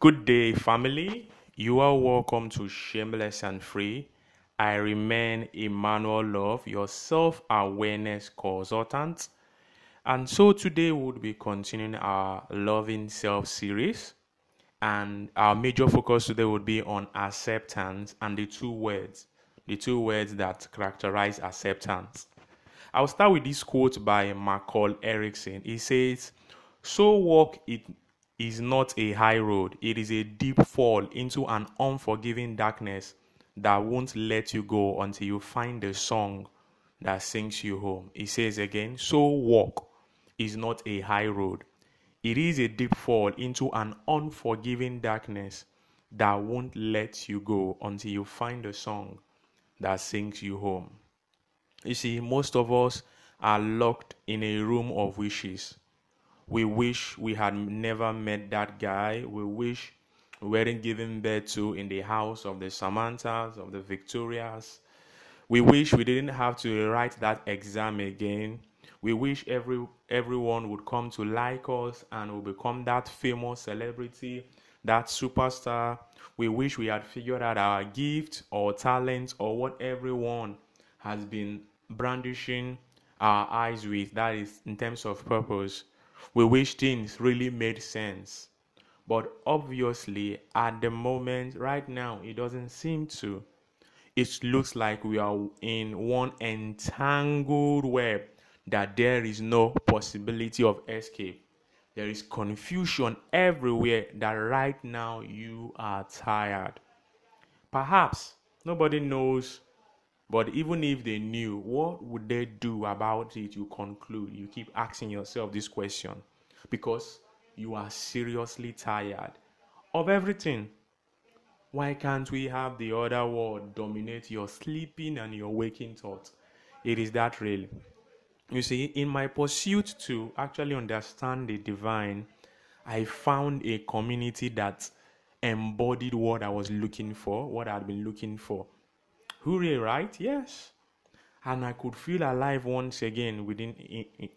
Good day, family. You are welcome to Shameless and Free. I remain Emmanuel Love, your self awareness consultant. And so today we'll be continuing our Loving Self series. And our major focus today would be on acceptance and the two words, the two words that characterize acceptance. I'll start with this quote by McCall Erickson. He says, So walk it is not a high road, it is a deep fall into an unforgiving darkness that won't let you go until you find the song that sings you home. He says again, So walk is not a high road, it is a deep fall into an unforgiving darkness that won't let you go until you find the song that sings you home. You see, most of us are locked in a room of wishes we wish we had never met that guy. We wish we weren't given birth to in the house of the Samanthas, of the Victorias. We wish we didn't have to write that exam again. We wish every everyone would come to like us and will become that famous celebrity, that superstar. We wish we had figured out our gift or talent or what everyone has been brandishing our eyes with. That is in terms of purpose. We wish things really made sense. But obviously, at the moment, right now, it doesn't seem to. It looks like we are in one entangled web that there is no possibility of escape. There is confusion everywhere that right now you are tired. Perhaps nobody knows but even if they knew, what would they do about it? You conclude. You keep asking yourself this question because you are seriously tired of everything. Why can't we have the other world dominate your sleeping and your waking thoughts? It is that real. You see, in my pursuit to actually understand the divine, I found a community that embodied what I was looking for, what I had been looking for. Hooray, right? Yes. And I could feel alive once again within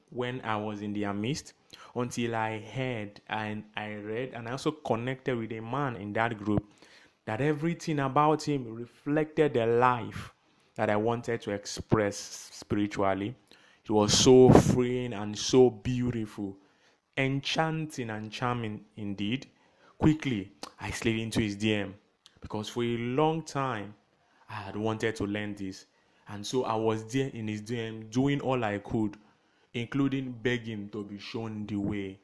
when I was in their midst until I heard and I read and I also connected with a man in that group that everything about him reflected the life that I wanted to express spiritually. It was so freeing and so beautiful, enchanting and charming indeed. Quickly, I slid into his DM because for a long time I had wanted to learn this. And so I was there in his DM doing all I could, including begging to be shown the way.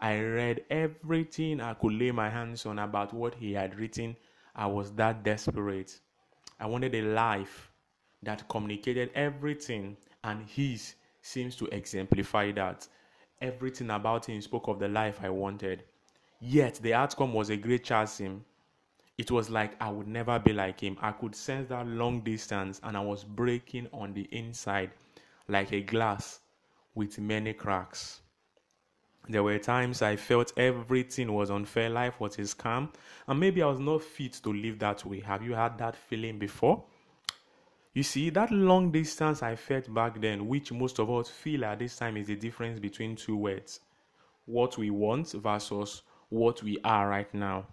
I read everything I could lay my hands on about what he had written. I was that desperate. I wanted a life that communicated everything, and his seems to exemplify that. Everything about him spoke of the life I wanted. Yet the outcome was a great chasm it was like I would never be like him. I could sense that long distance and I was breaking on the inside like a glass with many cracks. There were times I felt everything was unfair, life was a scam, and maybe I was not fit to live that way. Have you had that feeling before? You see, that long distance I felt back then, which most of us feel at this time, is the difference between two words what we want versus what we are right now.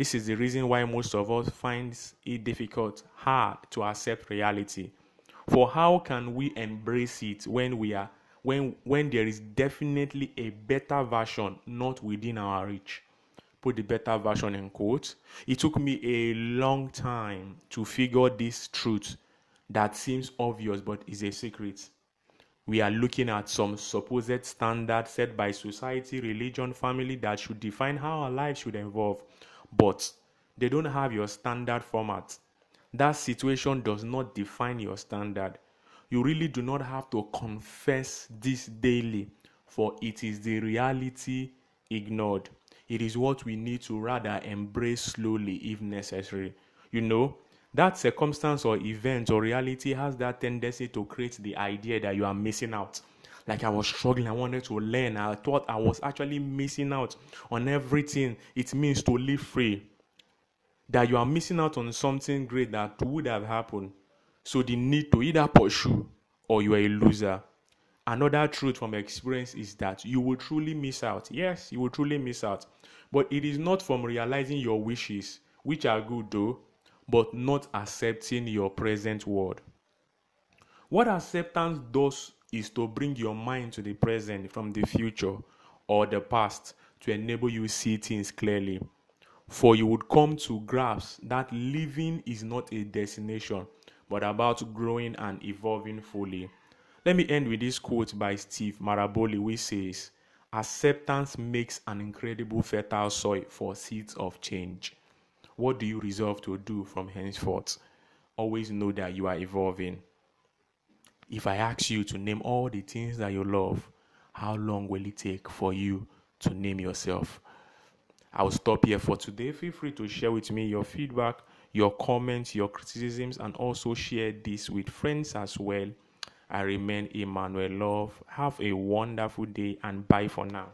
This is the reason why most of us finds it difficult, hard to accept reality. For how can we embrace it when we are when when there is definitely a better version not within our reach? Put the better version in quotes. It took me a long time to figure this truth that seems obvious but is a secret. We are looking at some supposed standard set by society, religion, family that should define how our lives should evolve but they don't have your standard format. That situation does not define your standard. You really do not have to confess this daily, for it is the reality ignored. It is what we need to rather embrace slowly if necessary. You know, that circumstance or event or reality has that tendency to create the idea that you are missing out. Like I was struggling, I wanted to learn. I thought I was actually missing out on everything it means to live free. That you are missing out on something great that would have happened. So the need to either pursue or you are a loser. Another truth from experience is that you will truly miss out. Yes, you will truly miss out. But it is not from realizing your wishes, which are good though, but not accepting your present world. What acceptance does is to bring your mind to the present from the future or the past to enable you see things clearly. For you would come to grasp that living is not a destination, but about growing and evolving fully. Let me end with this quote by Steve Maraboli, which says, Acceptance makes an incredible fertile soil for seeds of change. What do you resolve to do from henceforth? Always know that you are evolving. If I ask you to name all the things that you love, how long will it take for you to name yourself? I'll stop here for today. Feel free to share with me your feedback, your comments, your criticisms, and also share this with friends as well. I remain Emmanuel Love. Have a wonderful day and bye for now.